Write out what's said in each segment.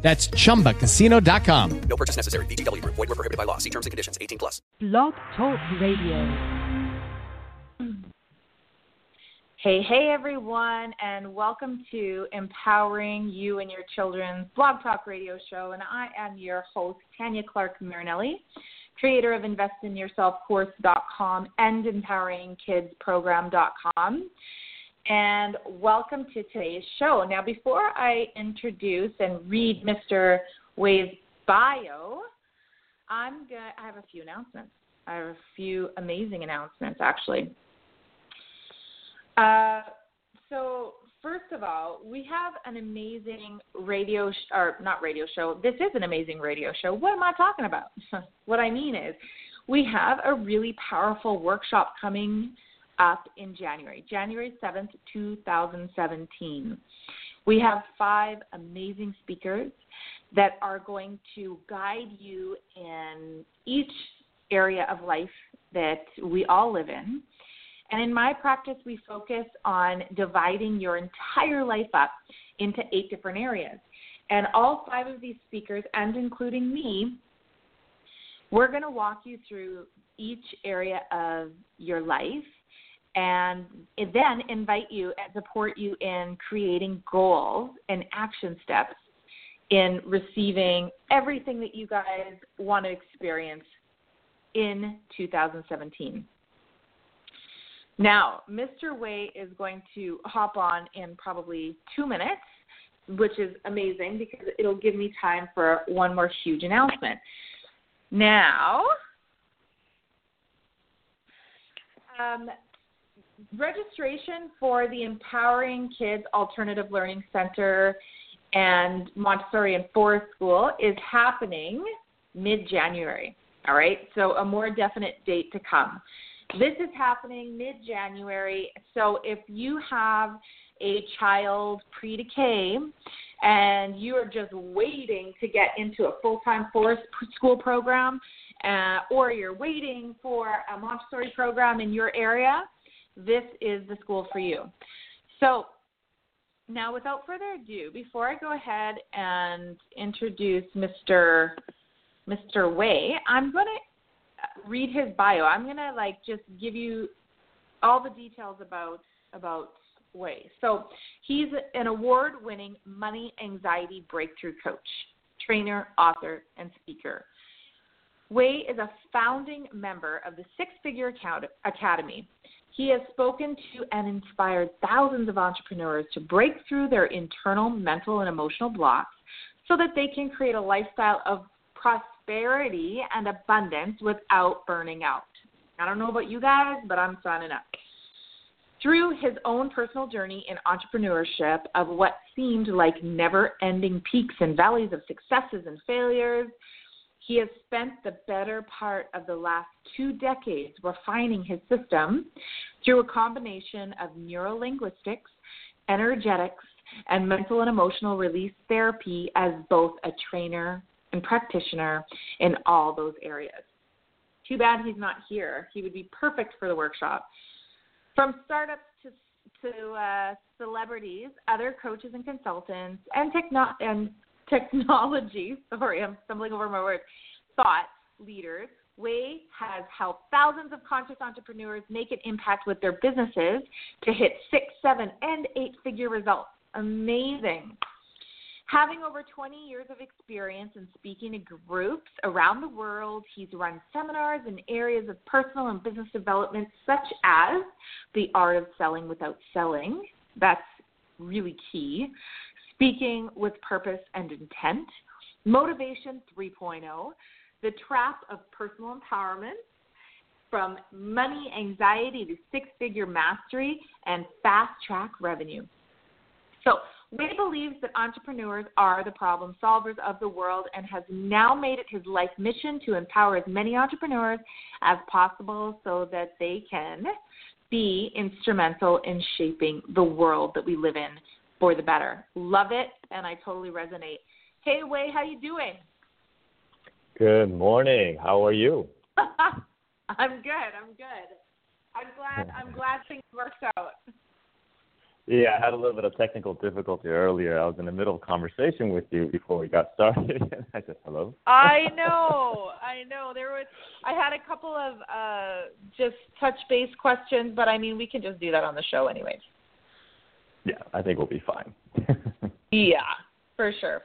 That's chumbacasino.com. No purchase necessary. VGW Group. Void were prohibited by law. See terms and conditions. 18 plus. Blog Talk Radio. Hey, hey, everyone, and welcome to Empowering You and Your Children's Blog Talk Radio Show. And I am your host, Tanya Clark Marinelli, creator of InvestInYourselfCourse.com and EmpoweringKidsProgram.com and welcome to today's show. Now, before I introduce and read Mr. Wei's bio, I'm gonna. I have a few announcements. I have a few amazing announcements, actually. Uh, so, first of all, we have an amazing radio, sh- or not radio show. This is an amazing radio show. What am I talking about? what I mean is, we have a really powerful workshop coming up in January, January 7th, 2017. We have five amazing speakers that are going to guide you in each area of life that we all live in. And in my practice, we focus on dividing your entire life up into eight different areas. And all five of these speakers, and including me, we're going to walk you through each area of your life and then invite you and support you in creating goals and action steps in receiving everything that you guys want to experience in 2017. Now, Mr. Wei is going to hop on in probably two minutes, which is amazing because it'll give me time for one more huge announcement. Now, um, registration for the Empowering Kids Alternative Learning Center and Montessori and Forest School is happening mid January. All right, so a more definite date to come. This is happening mid January. So if you have a child pre to K and you are just waiting to get into a full time forest school program, uh, or you're waiting for a Montessori program in your area, this is the school for you. So, now without further ado, before I go ahead and introduce Mr. Mr. Wei, I'm going to read his bio. I'm going to like just give you all the details about about Wei. So, he's an award-winning money anxiety breakthrough coach, trainer, author, and speaker. Wei is a founding member of the Six Figure Academy, he has spoken to and inspired thousands of entrepreneurs to break through their internal mental and emotional blocks so that they can create a lifestyle of prosperity and abundance without burning out. I don't know about you guys, but I'm signing up. Through his own personal journey in entrepreneurship of what seemed like never ending peaks and valleys of successes and failures, he has spent the better part of the last two decades refining his system through a combination of neurolinguistics, energetics, and mental and emotional release therapy as both a trainer and practitioner in all those areas. Too bad he's not here. He would be perfect for the workshop. From startups to to uh, celebrities, other coaches and consultants, and techno- and technology, sorry, I'm stumbling over my words, thought leaders, Wei has helped thousands of conscious entrepreneurs make an impact with their businesses to hit six, seven, and eight figure results. Amazing. Having over 20 years of experience in speaking to groups around the world, he's run seminars in areas of personal and business development, such as the art of selling without selling. That's really key speaking with purpose and intent, motivation 3.0, the trap of personal empowerment, from money anxiety to six figure mastery and fast track revenue. So, Wei believes that entrepreneurs are the problem solvers of the world and has now made it his life mission to empower as many entrepreneurs as possible so that they can be instrumental in shaping the world that we live in for the better. Love it, and I totally resonate. Hey, Wei, how you doing? Good morning. How are you? I'm good. I'm good. I'm glad. I'm glad things worked out. Yeah, I had a little bit of technical difficulty earlier. I was in the middle of conversation with you before we got started. and I said hello. I know. I know. There was. I had a couple of uh just touch base questions, but I mean, we can just do that on the show, anyways. Yeah, I think we'll be fine. Yeah, for sure.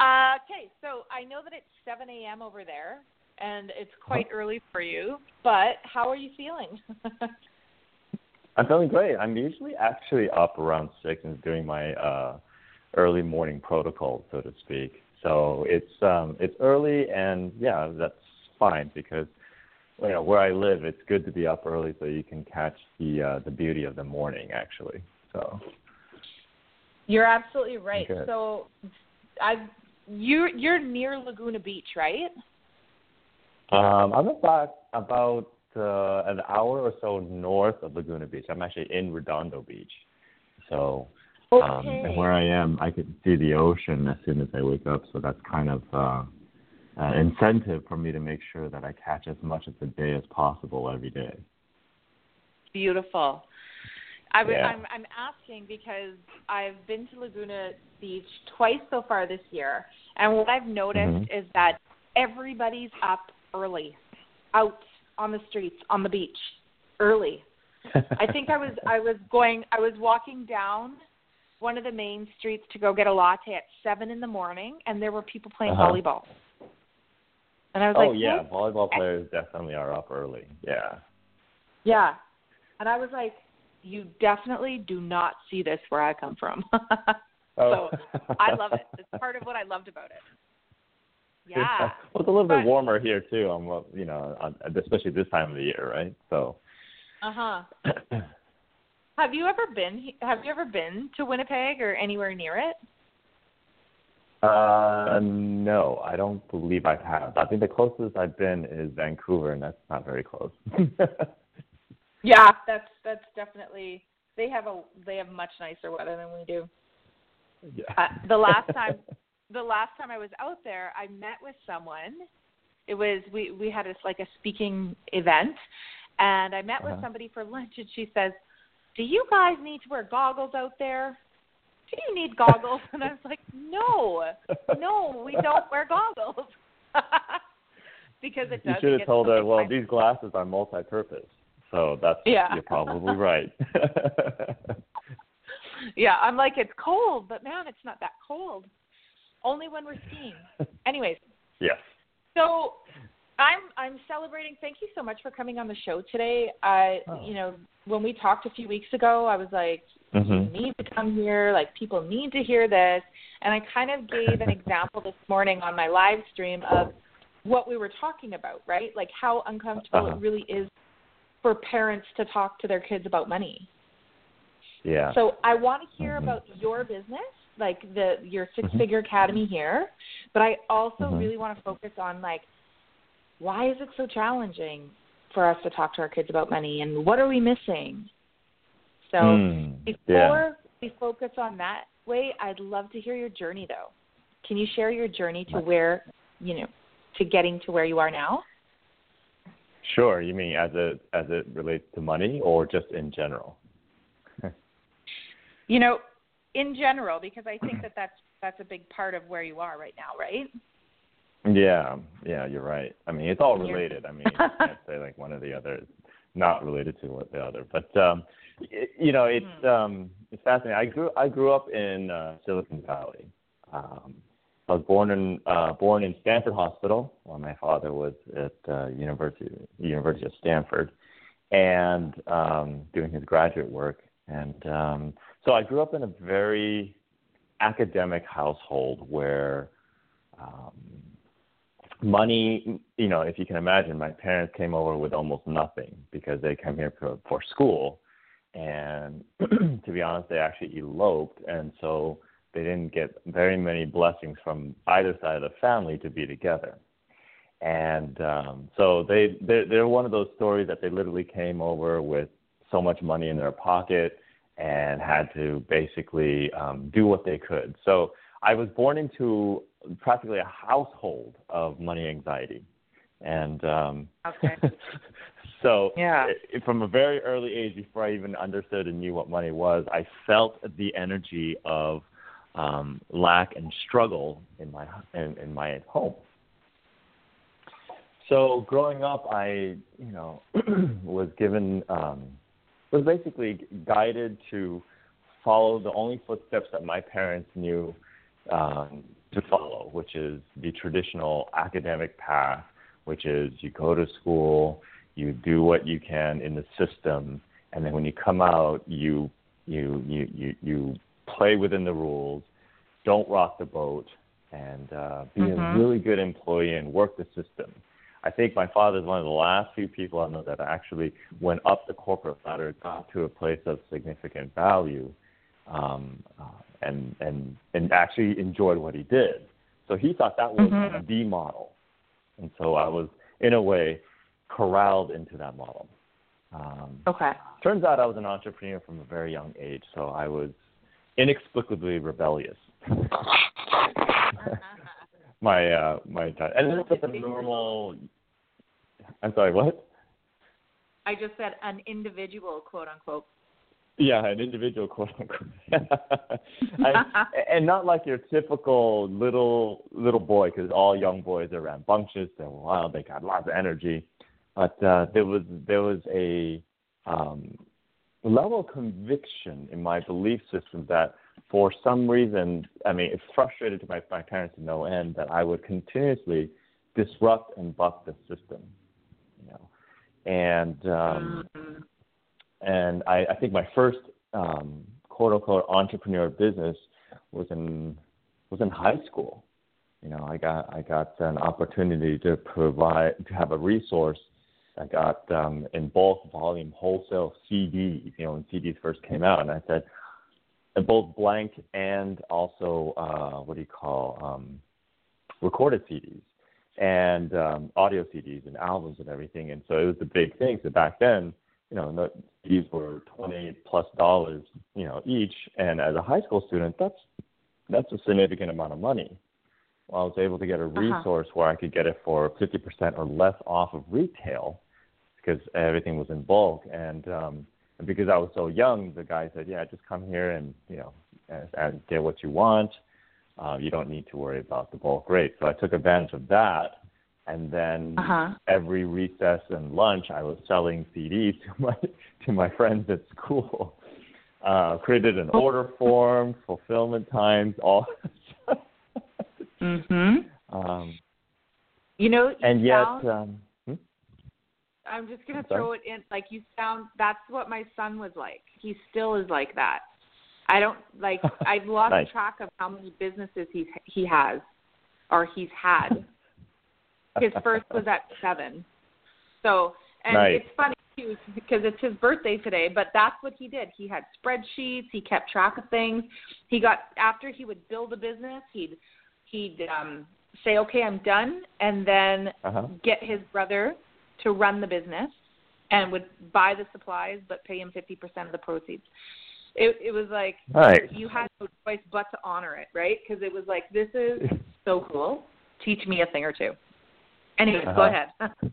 Uh, okay, so I know that it's 7 a.m. over there, and it's quite early for you. But how are you feeling? I'm feeling great. I'm usually actually up around six and doing my uh, early morning protocol, so to speak. So it's um, it's early, and yeah, that's fine because you know where I live, it's good to be up early so you can catch the uh, the beauty of the morning. Actually, so You're absolutely right. Okay. So, I you you're near Laguna Beach, right? um, I'm about about uh, an hour or so north of Laguna Beach. I'm actually in Redondo Beach, so. Um, Okay. and where I am, I can see the ocean as soon as I wake up, so that's kind of uh, an incentive for me to make sure that I catch as much of the day as possible every day. Beautiful. I w- Yeah. I'm I'm asking because I've been to Laguna Beach twice so far this year, and what I've noticed Mhm. is that everybody's up early, out on the streets, on the beach, early. I think I was I was going I was walking down one of the main streets to go get a latte at seven in the morning, and there were people playing Uh-huh. volleyball. And I was like oh like, yeah, "What?" volleyball players definitely are up early. Yeah. Yeah. And I was like, you definitely do not see this where I come from. Oh. so I love it. It's part of what I loved about it. Yeah. well, it's a little But- bit warmer here too. On you know, on, especially this time of the year, right? So. Uh huh. Have you ever been? Have you ever been to Winnipeg or anywhere near it? Uh, no, I don't believe I have. I think the closest I've been is Vancouver, and that's not very close. Yeah, that's that's definitely. They have a they have much nicer weather than we do. yeah. Uh, the last time, the last time I was out there, I met with someone. It was we we had a, like a speaking event, and I met with Uh-huh. somebody for lunch, and she says, "Do you guys need to wear goggles out there? Do you need goggles?" and I was like, "No, no, we don't wear goggles." because it does. You should have told her, well, excited. these glasses are multi-purpose. So that's Yeah. you're probably right. Yeah, I'm like, it's cold, but man, it's not that cold. Only when we're skiing. Anyways, yes. so I'm I'm celebrating. Thank you so much for coming on the show today. I Oh. you know when we talked a few weeks ago, I was like, Mhm. you need to come here. Like people need to hear this. And I kind of gave an example this morning on my live stream of what we were talking about, right? Like how uncomfortable Uh-huh. it really is for parents to talk to their kids about money. Yeah. So I want to hear Mhm. about your business, like the your six figure academy here, but I also Mhm. really want to focus on like why is it so challenging for us to talk to our kids about money and what are we missing? So Mm, before yeah. we focus on that Wei, I'd love to hear your journey though. Can you share your journey to where, you know, to getting to where you are now? Sure. You mean as it as it relates to money or just in general? You know, in general, because I think that that's that's a big part of where you are right now, right? Yeah, yeah, you're right. I mean, it's all related. I mean, you can't say like one or the other is not related to what the other. But um, y you know, it's Hmm. um, it's fascinating. I grew I grew up in uh, Silicon Valley. Um, I was born in uh, born in Stanford Hospital. While my father was at uh, University University of Stanford, and um, doing his graduate work. And um, so I grew up in a very academic household where um, money, you know, if you can imagine, my parents came over with almost nothing because they came here for, for school. and to be honest, they actually eloped, and so they didn't get very many blessings from either side of the family to be together. And um, so they they're, they're one of those stories that they literally came over with so much money in their pocket and had to basically um, do what they could. So I was born into practically a household of money anxiety, and um, Okay. so Yeah. i- from a very early age, before I even understood and knew what money was, I felt the energy of um, lack and struggle in my in, in my home. So growing up, I you know was given um, was basically guided to follow the only footsteps that my parents knew um, to follow, which is the traditional academic path, which is you go to school, you do what you can in the system, and then when you come out, you you you you, you play within the rules, don't rock the boat, and uh, be Mhm. a really good employee and work the system. I think my father is one of the last few people I know that actually went up the corporate ladder, got to a place of significant value, um, uh, and and and actually enjoyed what he did. So he thought that was Mhm. the model, and so I was in a way corralled into that model. Um, Okay. turns out I was an entrepreneur from a very young age, so I was inexplicably rebellious. my uh, my time, and it's just a normal. I'm sorry, what? I just said an individual, quote unquote. Yeah, an individual, quote unquote. I, and not like your typical little little boy, because all young boys are rambunctious, they're wild, they got lots of energy. But uh, there was there was a um, level of conviction in my belief system that, for some reason, I mean, it frustrated to my my parents to no end that I would continuously disrupt and buck the system, you know, and. Um, Mhm. and I, I think my first um, quote unquote entrepreneur business was in was in high school. You know, I got I got an opportunity to provide to have a resource that got um, in bulk volume wholesale CDs. You know, when CDs first came out, and I said, and both blank and also uh, what do you call um, recorded CDs and um, audio CDs and albums and everything. And so it was a big thing. So back then, you know, the CDs were twenty plus dollars, you know, each. And as a high school student, that's that's a significant amount of money. Well, I was able to get a Uh-huh. resource where I could get it for fifty percent or less off of retail because everything was in bulk. And um, and because I was so young, the guy said, "Yeah, just come here and you know, and, and get what you want." uh, you don't need to worry about the bulk rate. So I took advantage of that, and then Uh-huh. every recess and lunch, I was selling CDs to my to my friends at school. Uh, created an order form, fulfillment times, all. Mhm. um, You know, you and yet, sound- um? I'm just gonna sorry? throw it in. Like you sound. That's what my son was like. He still is like that. I don't like. I've lost Nice. track of how many businesses he he has, or he's had. His first was at seven. So, and Nice. it's funny too because it's his birthday today. But that's what he did. He had spreadsheets. He kept track of things. He got after he would build a business. He'd he'd um, say, "Okay, I'm done," and then Uh-huh. get his brother to run the business and would buy the supplies but pay him 50% of the proceeds. It it was like Nice. you had no choice but to honor it, right? Because it was like this is so cool. Teach me a thing or two. Anyways, go Uh-huh. ahead.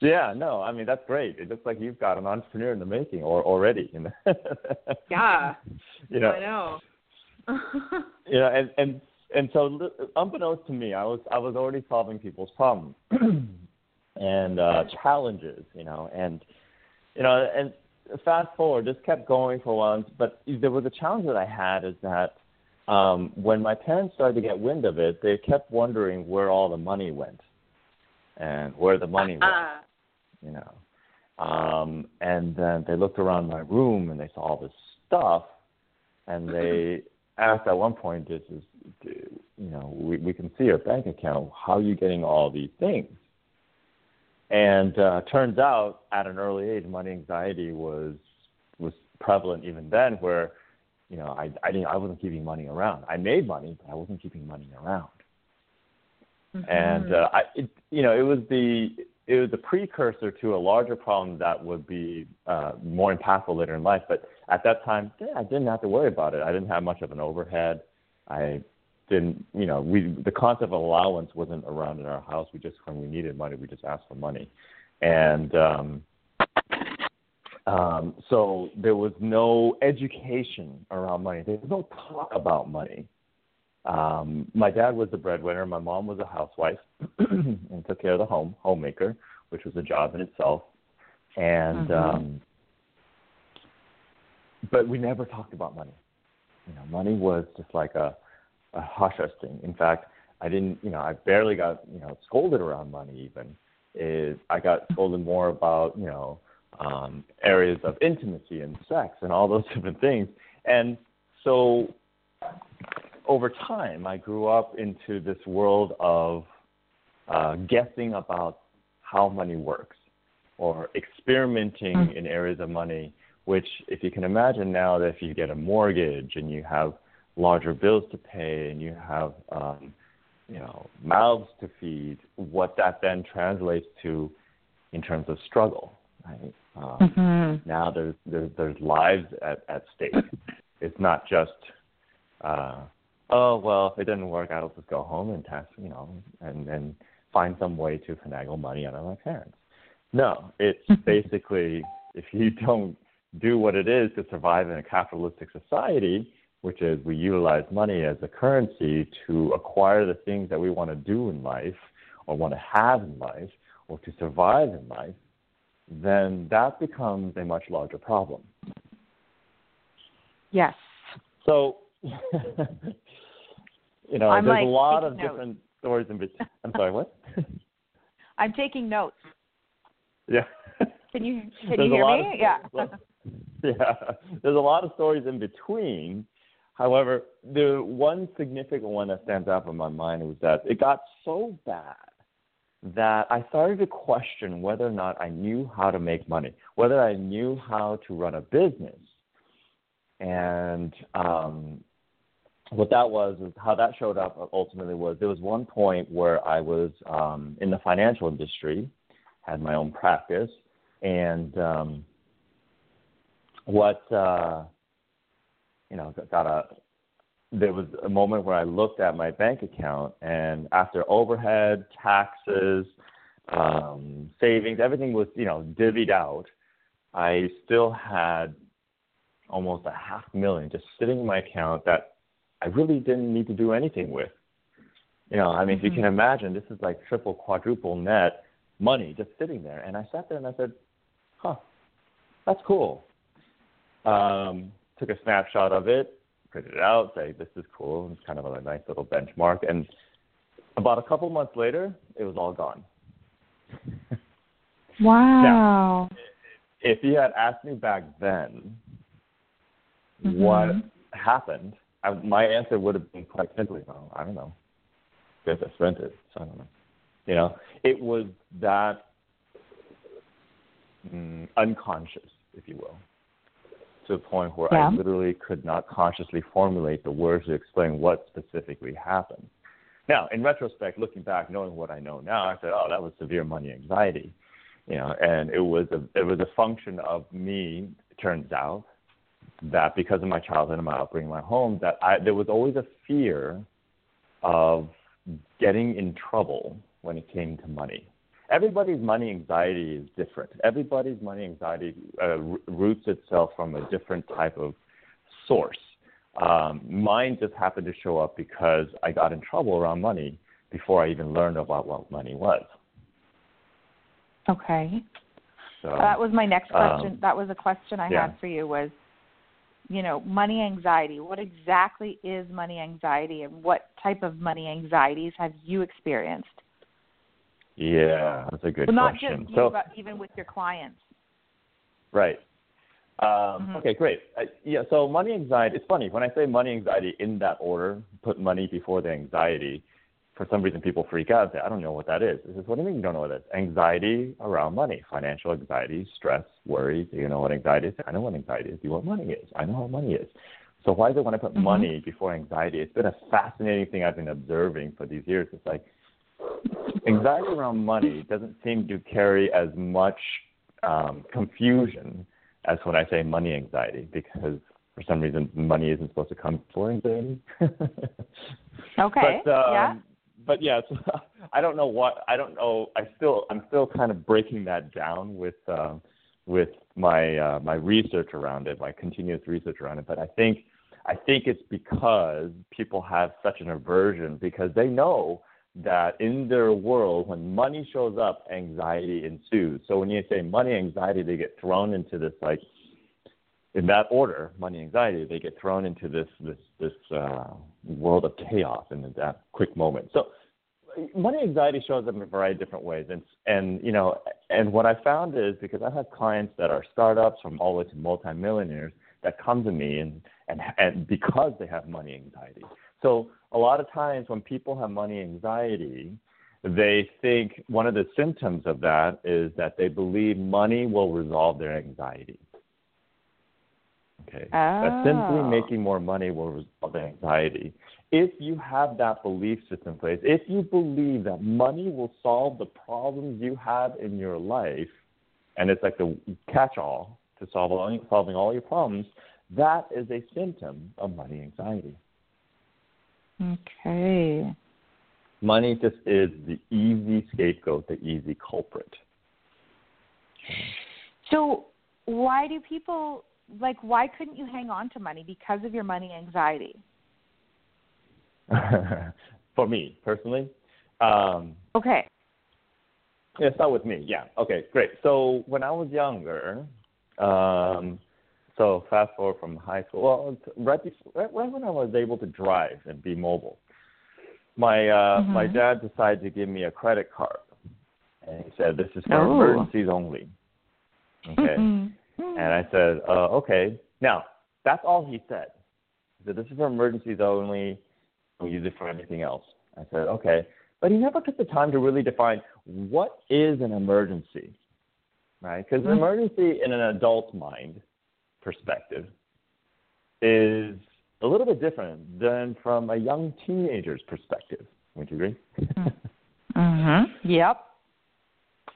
Yeah, no, I mean that's great. It looks like you've got an entrepreneur in the making, or already. You know? yeah, you know, I know. you know, and and and so unbeknownst to me, I was I was already solving people's problems and uh, challenges, you know, and you know, and fast forward, this kept going for a while, but there was a challenge that I had is that um, when my parents started to get wind of it, they kept wondering where all the money went and where the money went uh, you know. Um, and then they looked around my room and they saw all this stuff, and they asked at one point, "This is, you know, we we can see your bank account. How are you getting all these things?" And uh, turns out, at an early age, money anxiety was was prevalent even then, where you know I I didn't I wasn't keeping money around. I made money, but I wasn't keeping money around. Mm-hmm. And uh, I, it, you know, it was the it was the precursor to a larger problem that would be uh, more impactful later in life. But at that time, yeah, I didn't have to worry about it. I didn't have much of an overhead. I didn't, you know, we the concept of allowance wasn't around in our house. We just when we needed money, we just asked for money, and um, um, so there was no education around money. There was no talk about money. Um, my dad was the breadwinner. My mom was a housewife and took care of the home, homemaker, which was a job in itself. And Mm-hmm. um, but we never talked about money. You know, money was just like a, a hush hush thing. In fact, I didn't. You know, I barely got you know scolded around money. Even is I got scolded more about you know um, areas of intimacy and sex and all those different things. And so over time, I grew up into this world of uh, guessing about how money works or experimenting in areas of money, which, if you can imagine now that if you get a mortgage and you have larger bills to pay and you have, um, you know, mouths to feed, what that then translates to in terms of struggle, right? Um, Mm-hmm. Now there's, there's, there's lives at, at stake. It's not just, uh, oh well, if it didn't work, I'll just go home and test, you know, and and find some way to finagle money out of my parents. No, it's basically if you don't do what it is to survive in a capitalistic society, which is we utilize money as a currency to acquire the things that we want to do in life or want to have in life or to survive in life, then that becomes a much larger problem. Yes. So, you know, I'm, there's like, a lot of notes. different stories in between. I'm sorry, what? I'm taking notes. yeah. Can you can There's you hear me? of- yeah. yeah. There's a lot of stories in between. However, the one significant one that stands out in my mind was that it got so bad that I started to question whether or not I knew how to make money, whether I knew how to run a business. And um, what that was, how that showed up ultimately was there was one point where I was um, in the financial industry, had my own practice, and um, what uh, you know got a there was a moment where I looked at my bank account, and after overhead, taxes, um, savings, everything was you know divvied out. I still had almost a half million just sitting in my account that I really didn't need to do anything with. You know, I mean, if you can imagine, this is like triple, quadruple net money just sitting there. And I sat there and I said, huh, that's cool. Um, took a snapshot of it, printed it out, say, this is cool. It's kind of a nice little benchmark. And about a couple months later, it was all gone. Wow. If you had asked me back then what happened, I, my answer would have been quite simply, well, I don't know. Because I spent it, so I don't know. You know, it was that mm, unconscious, if you will, to a point where Yeah. I literally could not consciously formulate the words to explain what specifically happened. Now, in retrospect, looking back, knowing what I know now, I said, "Oh, that was severe money anxiety," you know, and it was a it was a function of me. It turns out that because of my childhood and my upbringing, in my home, that I there was always a fear of getting in trouble when it came to money. Everybody's money anxiety is different. Everybody's money anxiety uh, roots itself from a different type of source. Um, mine just happened to show up because I got in trouble around money before I even learned about what money was. Okay. So that was my next um, question. that was a question I yeah. had for you was, you know, money anxiety. What exactly is money anxiety and what type of money anxieties have you experienced? Yeah, that's a good well, not question. just you, so, but even with your clients. Right. Um, Mhm. Okay, great. Uh, yeah, so money anxiety, it's funny. When I say money anxiety in that order, put money before the anxiety, for some reason people freak out and say, I don't know what that is. This is What do you mean you don't know what it is? Anxiety around money, financial anxiety, stress, worry. Do you know what anxiety is? I know what anxiety is. Do you know what money is? I know what money is. So why is it when I put Mhm. money before anxiety? It's been a fascinating thing I've been observing for these years. It's like anxiety around money doesn't seem to carry as much um, confusion as when I say money anxiety because for some reason money isn't supposed to come before anxiety. Okay. But, um, yeah. But yeah, so I don't know what I don't know. I still I'm still kind of breaking that down with um, with my uh, my research around it, my continuous research around it. But I think I think it's because people have such an aversion because they know that in their world when money shows up, anxiety ensues. So when you say money anxiety, they get thrown into this like in that order, money anxiety, they get thrown into this this this uh, world of chaos in that quick moment. So money anxiety shows up in a variety of different ways, and and you know, and what I found is because I have clients that are startups from all the way to multimillionaires that come to me and and and because they have money anxiety. So a lot of times when people have money anxiety, they think one of the symptoms of that is that they believe money will resolve their anxiety. Okay. Oh. That simply Oh. making more money will resolve the anxiety. If you have that belief system in place, if you believe that money will solve the problems you have in your life, and it's like the catch all to solve all, solving all your problems, that is a symptom of money anxiety. Okay. Money just is the easy scapegoat, the easy culprit. So why do people like why couldn't you hang on to money because of your money anxiety? For me personally, um, Okay. Yeah, start with me. Yeah. Okay, great. So when I was younger, um, so fast forward from high school, well, right, before, right, right when I was able to drive and be mobile, my uh, Mhm. my dad decided to give me a credit card, and he said, "This is for Oh. emergencies only." Okay. Mhm. And I said, uh, okay. Now, that's all he said. He said, this is for emergencies only. We'll use it for anything else. I said, okay. But he never took the time to really define what is an emergency, right? Because an Mhm. emergency in an adult mind perspective is a little bit different than from a young teenager's perspective. Would you agree? mm-hmm. Yep.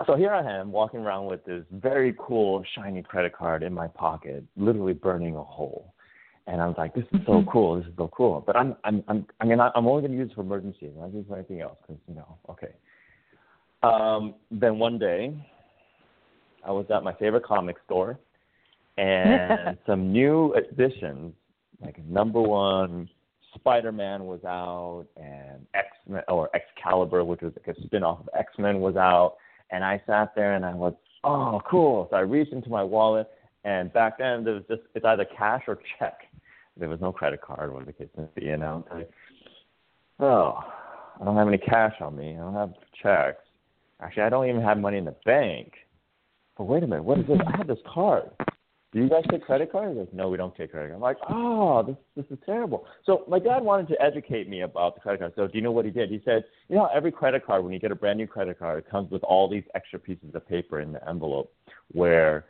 So here I am walking around with this very cool shiny credit card in my pocket, literally burning a hole. And I was like, "This is so Mhm. cool! This is so cool!" But I'm I'm I'm I'm gonna I'm only gonna use it for emergencies. I'm not use it for anything else because you know, okay. Um, then one day, I was at my favorite comic store, and some new editions, like number one, Spider-Man was out, and X Men or Excalibur, which was like a spin-off of X-Men, was out. And I sat there and I was, oh, cool. So I reached into my wallet, and back then there was just it's either cash or check. There was no credit card, whatever the be. And I like, oh, I don't have any cash on me. I don't have checks. Actually, I don't even have money in the bank. But wait a minute, what is this? I have this card. Do you guys take credit cards? Like, no, we don't take credit cards. I'm like, oh, this this is terrible. So my dad wanted to educate me about the credit card. So do you know what he did? He said, you know, every credit card, when you get a brand new credit card, it comes with all these extra pieces of paper in the envelope, where,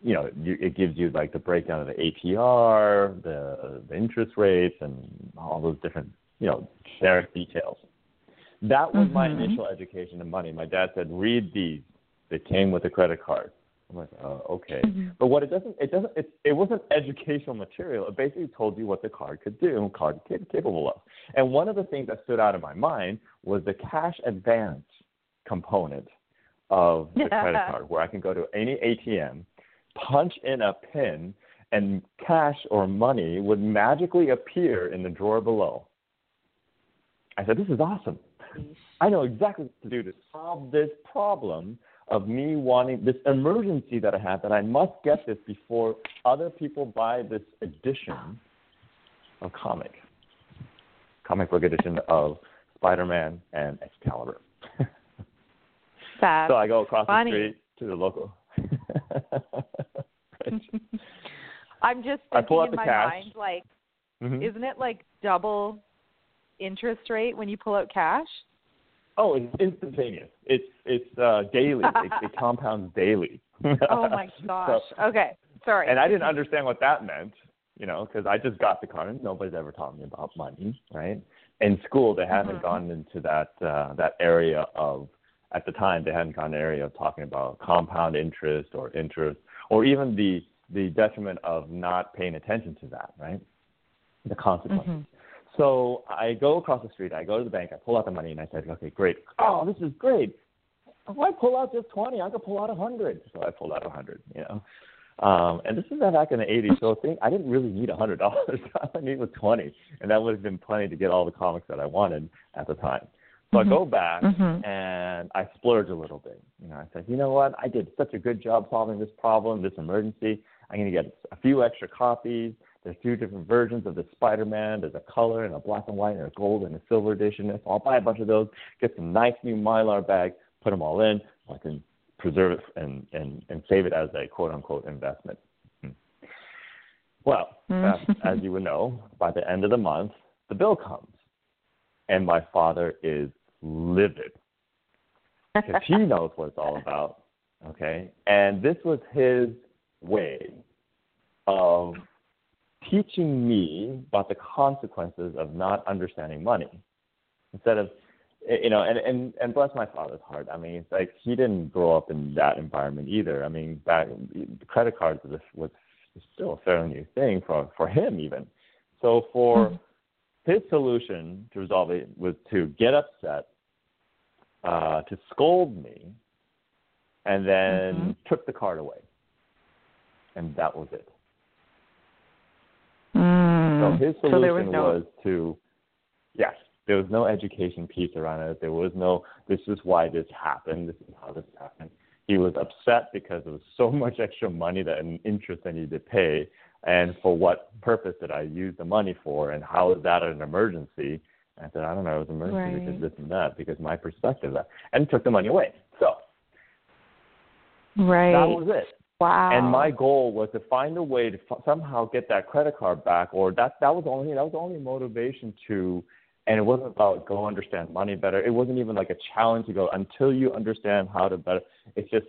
you know, you, it gives you like the breakdown of the APR, the the interest rates, and all those different, you know, generic details. That was my Mhm. initial education of money. My dad said, read these. They came with a credit card. I'm like, uh, okay. Mhm. But what it doesn't, it doesn't, it, it wasn't educational material. It basically told you what the card could do and card capable of. And one of the things that stood out in my mind was the cash advance component of the credit card, where I can go to any ATM, punch in a pin, and cash or money would magically appear in the drawer below. I said, this is awesome. I know exactly what to do to solve this problem of me wanting this emergency that I have that I must get this before other people buy this edition of comic, comic book edition of Spider-Man and Excalibur. That's so I go across funny. the street to the local. I'm just I pull thinking out in the my cash. mind, like, Mhm. isn't it like double interest rate when you pull out cash? Oh, it's instantaneous. It's it's uh, daily. it, it compounds daily. oh my gosh. So- okay. Sorry. and I didn't understand what that meant, you know, because I just got the card. Nobody's ever taught me about money, right? In school, they haven't Mhm. gone into that uh, that area of at the time they hadn't gone into the area of talking about compound interest or interest or even the the detriment of not paying attention to that, right? The consequences. Mhm. So I go across the street, I go to the bank, I pull out the money, and I said, okay, great. Oh, this is great. If I pull out just 20? I could pull out a 100. So I pulled out a 100, you know. Um, and this is back in the 80s, so I think I didn't really need a $100. All I needed was 20, and that would have been plenty to get all the comics that I wanted at the time. So I go back Mhm. and I splurge a little bit. You know, I said, you know what? I did such a good job solving this problem, this emergency. I'm going to get a few extra copies. There's two different versions of the Spider-Man. There's a color and a black and white and a gold and a silver edition. So I'll buy a bunch of those, get some nice new Mylar bags, put them all in. So I can preserve it and, and, and save it as a quote unquote investment. Hmm. Well, Mm. uh, as you would know, by the end of the month, the bill comes. And my father is livid because he knows what it's all about. Okay. And this was his way of teaching me about the consequences of not understanding money. Instead of you know, and, and and bless my father's heart. I mean, it's like he didn't grow up in that environment either. I mean, back credit cards was was still a fairly new thing for for him even. So for Mhm. his solution to resolve it was to get upset, uh, to scold me, and then Mhm. took the card away. And that was it. So mm-hmm. his So solution there was no- was to, yes, there was no education piece around it. There was no, this is why this happened. This is how this happened. He was upset because there was so much extra money that and interest I needed to pay, and for what purpose did I use the money for, and how is that an emergency? And I said, I don't know, it was an emergency Right. because this and that, because my perspective, that, and took the money away. So Right. that was it. Wow. And my goal was to find a way to f- somehow get that credit card back, or that that was the only that was the only motivation to. And it wasn't about go understand money better. It wasn't even like a challenge to go until you understand how to better. It's just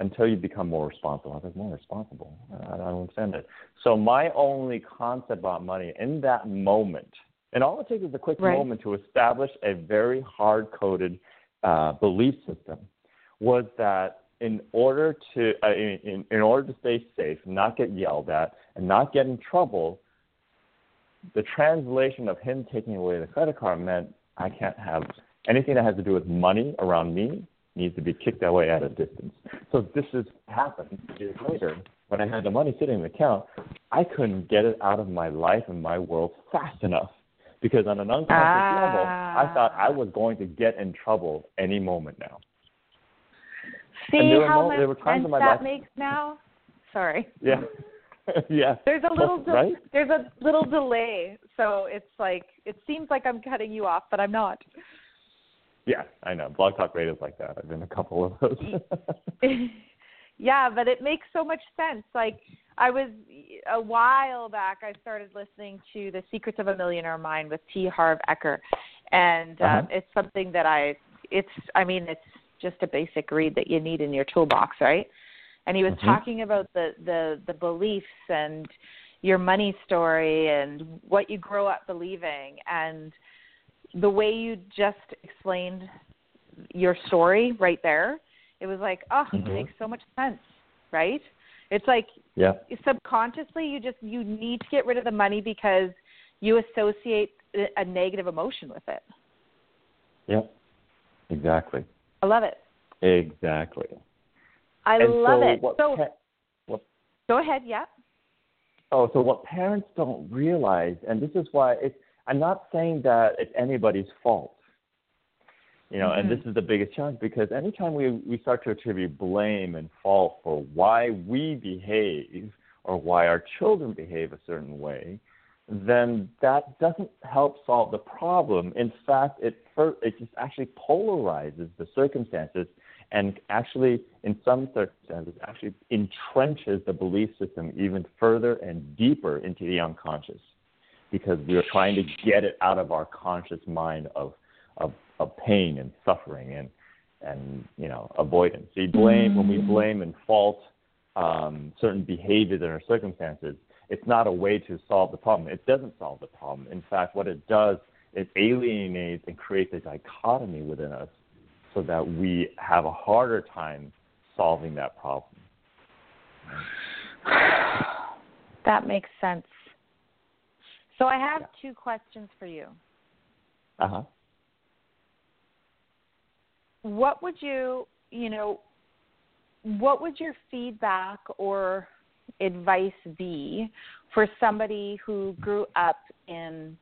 until you become more responsible. I was more responsible. I I don't understand it. So my only concept about money in that moment, and all it takes is a quick Right. moment to establish a very hard coded uh, belief system, was that in order to uh, in, in, order to stay safe, not get yelled at, and not get in trouble, the translation of him taking away the credit card meant I can't have anything that has to do with money around me needs to be kicked away at a distance. So this has happened years later when I had the money sitting in the account. I couldn't get it out of my life and my world fast enough because on an unconscious level, I thought I was going to get in trouble any moment now. See and there were how mo- much there were times sense that life- makes now? Sorry. Yeah. yeah. There's a little de- right? there's a little delay, so it's like it seems like I'm cutting you off, but I'm not. Yeah, I know. Blog Talk Radio is like that. I've been a couple of those. yeah, but it makes so much sense. Like I was a while back, I started listening to The Secrets of a Millionaire Mind with T. Harv Eker, and Uh-huh. um, it's something that I. It's I mean it's just a basic read that you need in your toolbox, right? And he was Mhm. talking about the the the beliefs and your money story and what you grow up believing and the way you just explained your story right there it was like oh it Mhm. makes so much sense right it's like yeah. subconsciously you just you need to get rid of the money because you associate a negative emotion with it Yeah. Exactly. I love it Exactly. i and love so it so pa- what, go ahead yeah oh, so what parents don't realize, and this is why it's, I'm not saying that it's anybody's fault. You know, and Mhm. this is the biggest challenge because anytime we, we start to attribute blame and fault for why we behave or why our children behave a certain way, then that doesn't help solve the problem. In fact, it it just actually polarizes the circumstances and actually, in some circumstances, actually entrenches the belief system even further and deeper into the unconscious. because we are trying to get it out of our conscious mind of of, of pain and suffering and and you know avoidance. See, blame when we blame and fault um, certain behaviors and our circumstances, it's not a way to solve the problem. It doesn't solve the problem. In fact, what it does is alienates and creates a dichotomy within us so that we have a harder time solving that problem. That makes sense. So I have two questions for you. Uh huh. What would you, you know, what would your feedback or advice be for somebody who grew up in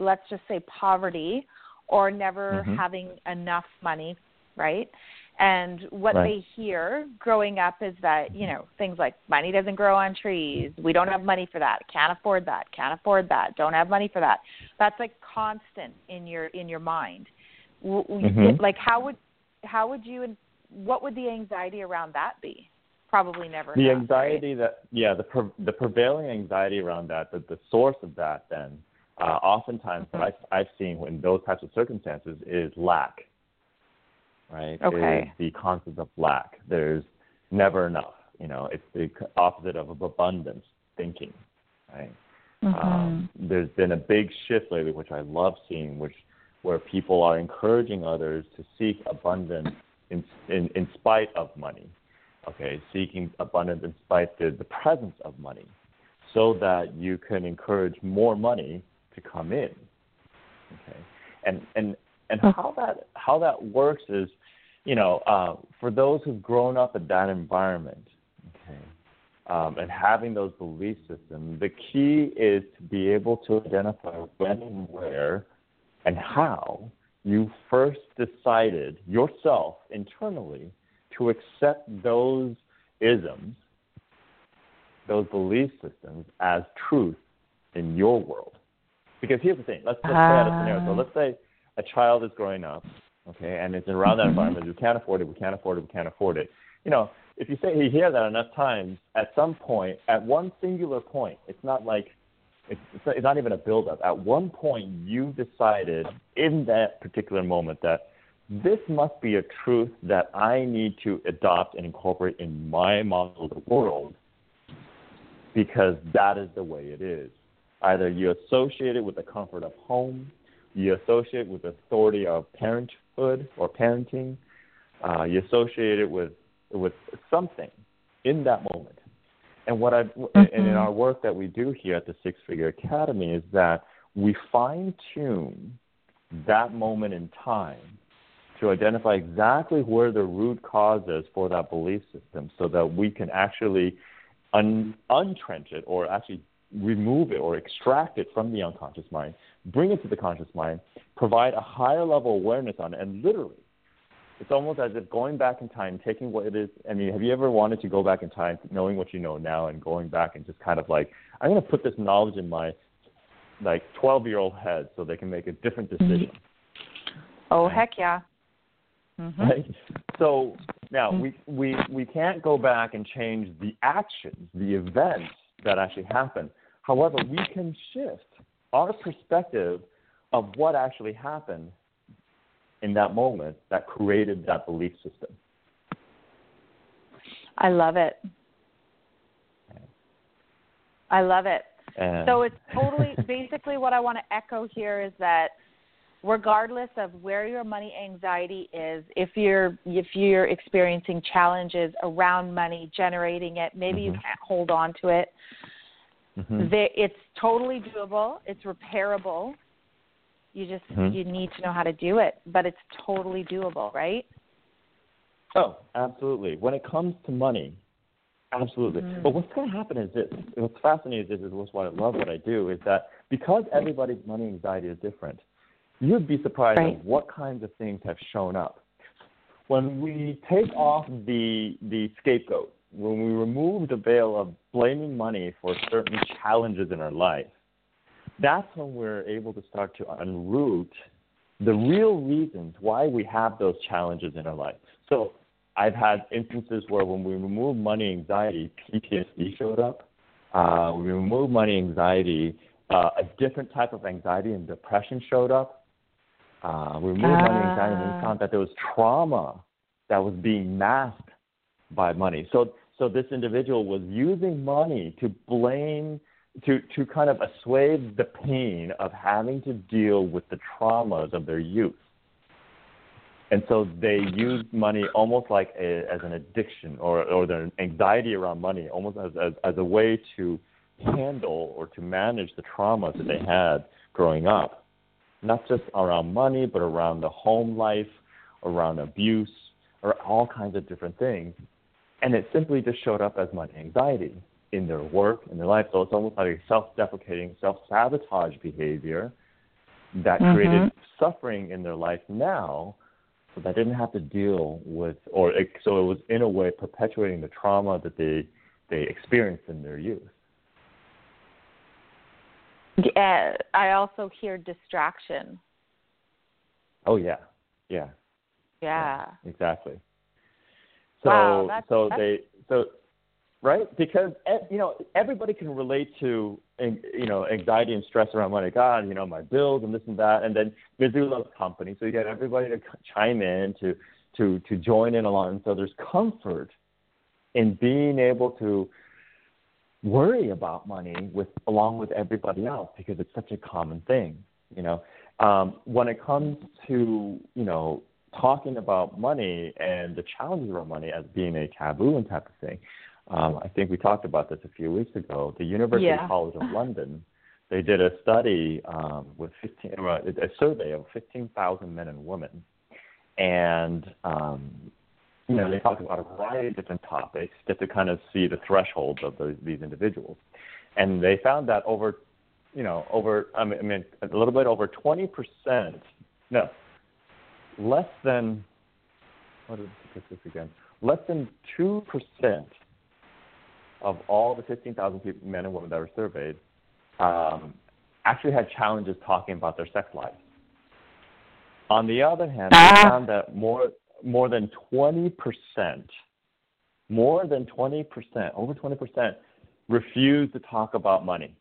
let's just say poverty or never Mhm. having enough money, right? And what Right. they hear growing up is that, you know, things like money doesn't grow on trees. We don't have money for that. Can't afford that. Can't afford that. Don't have money for that. That's like constant in your in your mind. Mhm. Like how would how would you what would the anxiety around that be? Probably never. The have, right? anxiety that yeah the pre- the prevailing anxiety around that the, the source of that then uh, oftentimes what I've, I've seen in those types of circumstances is lack right Okay. is the concept of lack there's never enough you know it's the opposite of abundance thinking right Mm-hmm. um, there's been a big shift lately which I love seeing which where people are encouraging others to seek abundance in in, in spite of money okay, seeking abundance in spite the, the presence of money, so that you can encourage more money to come in. Okay, and and and how that how that works is, you know, uh, for those who've grown up in that environment, okay, um, and having those belief systems, the key is to be able to identify when and where and how you first decided yourself internally to accept those isms, those belief systems as truth in your world. Because here's the thing, let's, let's play out a scenario. So let's say a child is growing up, okay, and it's around that mm-hmm. environment. We can't afford it, we can't afford it, we can't afford it. You know, if you say you hear that enough times, at some point, at one singular point, it's not like it's, it's not- even a build-up. At one point, you decided in that particular moment that this must be a truth that I need to adopt and incorporate in my model of the world because that is the way it is. Either you associate it with the comfort of home, you associate it with the authority of parenthood or parenting, uh, you associate it with with something in that moment. And what I and in our work that we do here at the Six Figure Academy is that we fine tune that moment in time to identify exactly where the root cause is for that belief system so that we can actually un- untrench it or actually remove it or extract it from the unconscious mind, bring it to the conscious mind, provide a higher level awareness on it, and literally, it's almost as if going back in time, taking what it is. I mean, have you ever wanted to go back in time, knowing what you know now, and going back and just kind of like, I'm going to put this knowledge in my like 12 year old head so they can make a different decision. Oh heck yeah. Mm-hmm. Right? So now we, we we can't go back and change the actions, the events that actually happened. However, we can shift our perspective of what actually happened in that moment that created that belief system. I love it. I love it. And So it's totally basically what I want to echo here is that regardless of where your money anxiety is, if you're if you're experiencing challenges around money, generating it, maybe you Mhm. can't hold on to it. Mhm. They, it's totally doable. It's repairable. You just Mhm. you need to know how to do it, but it's totally doable, right? Oh, absolutely. When it comes to money, absolutely. Mhm. But what's going to happen is this. What's fascinating is this is what's why I love what I do is that because everybody's money anxiety is different, you'd be surprised Right. at what kinds of things have shown up. When we take off the the scapegoat, when we remove the veil of blaming money for certain challenges in our life, that's when we're able to start to unroot the real reasons why we have those challenges in our life. So I've had instances where when we remove money anxiety, PTSD showed up. Uh, we remove money anxiety, uh, a different type of anxiety and depression showed up. Uh, we removed money and anxiety, and we Ah. found that there was trauma that was being masked by money. So, so this individual was using money to blame, to to kind of assuage the pain of having to deal with the traumas of their youth. And so they used money almost like a, as an addiction or, or their anxiety around money, almost as, as, as a way to handle or to manage the traumas that they had growing up. Not just around money, but around the home life, around abuse, or all kinds of different things. And it simply just showed up as much anxiety in their work, in their life. So it's almost like a self deprecating, self sabotage behavior that Mhm. created suffering in their life now so they didn't have to deal with, or it, so it was in a way perpetuating the trauma that they they experienced in their youth. Yeah, I also hear distraction. Oh yeah, yeah, Yeah. exactly. So Wow, that's- so that's- they so right because eh, you know everybody can relate to you know anxiety and stress around money. God, you know my bills and this and that, and then Mizzou loves company, so you get everybody to chime in to to to join in along. And so there's comfort in being able to worry about money with along with everybody else because it's such a common thing. You know, um, when it comes to you know talking about money and the challenges around money as being a taboo and type of thing. Um, I think we talked about this a few weeks ago. The University Yeah. College of London, they did a study um, with 15, a a survey of 15,000 men and women, and um, you know they talked about a variety of different topics just to kind of see the thresholds of the, these individuals, and they found that over, you know, over I mean, I mean a little bit over 20 percent, no, less than what is statistics again? Less than two percent of all the 15,000 people, men and women that were surveyed um, actually had challenges talking about their sex lives. On the other hand, they found that more more than 20 percent, more than 20 percent, over 20 percent, refused to talk about money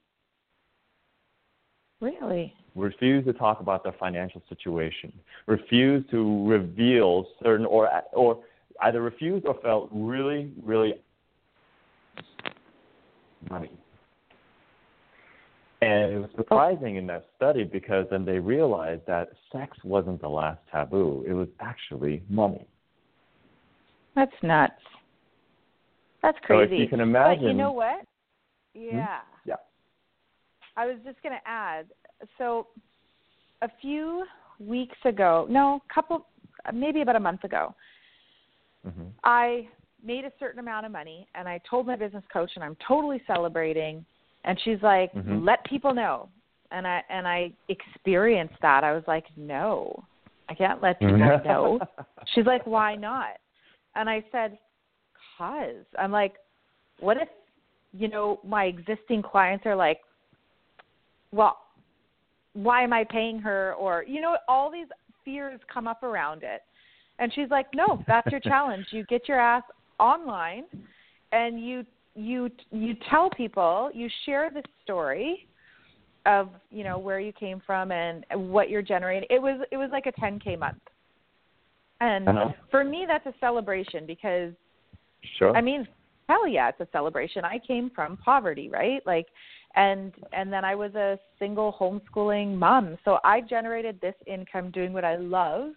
Really? refuse to talk about their financial situation, refuse to reveal certain or or either refused or felt really really money. And it was surprising in that study because then they realized that sex wasn't the last taboo; it was actually money. That's nuts. That's crazy. So if you can imagine. But you know what? Yeah. Yeah. I was just going to add. So, a few weeks ago, no, couple, maybe about a month ago, hmm I made a certain amount of money, and I told my business coach, and I'm totally celebrating. And she's like, Mhm. "Let people know." And I and I experienced that. I was like, "No, I can't let people know." She's like, "Why not?" And I said, "Cause." I'm like, "What if, you know, my existing clients are like, well, why am I paying her?" Or you know, all these fears come up around it. And she's like, "No, that's your challenge. You get your ass online, and you you you tell people, you share the story." of you know where you came from and what you're generating it was it was like a 10k month and Uh-huh. for me that's a celebration because Sure. i mean hell yeah it's a celebration i came from poverty right like and and then i was a single homeschooling mom so i generated this income doing what i love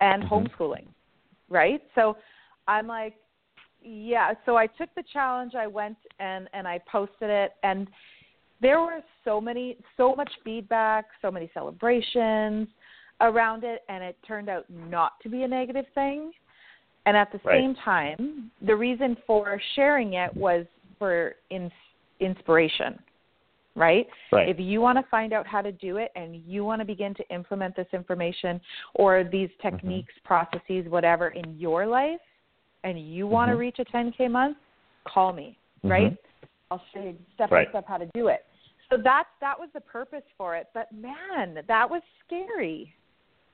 and Mhm. homeschooling right so i'm like yeah so i took the challenge i went and and i posted it and there were so many so much feedback so many celebrations around it and it turned out not to be a negative thing and at the Right. same time the reason for sharing it was for in, inspiration right Right. if you want to find out how to do it and you want to begin to implement this information or these Mm-hmm. techniques processes whatever in your life and you want to Mhm. reach a 10k month call me Mhm. right I'll show you step Right. by step how to do it. So that's that was the purpose for it. But man, that was scary.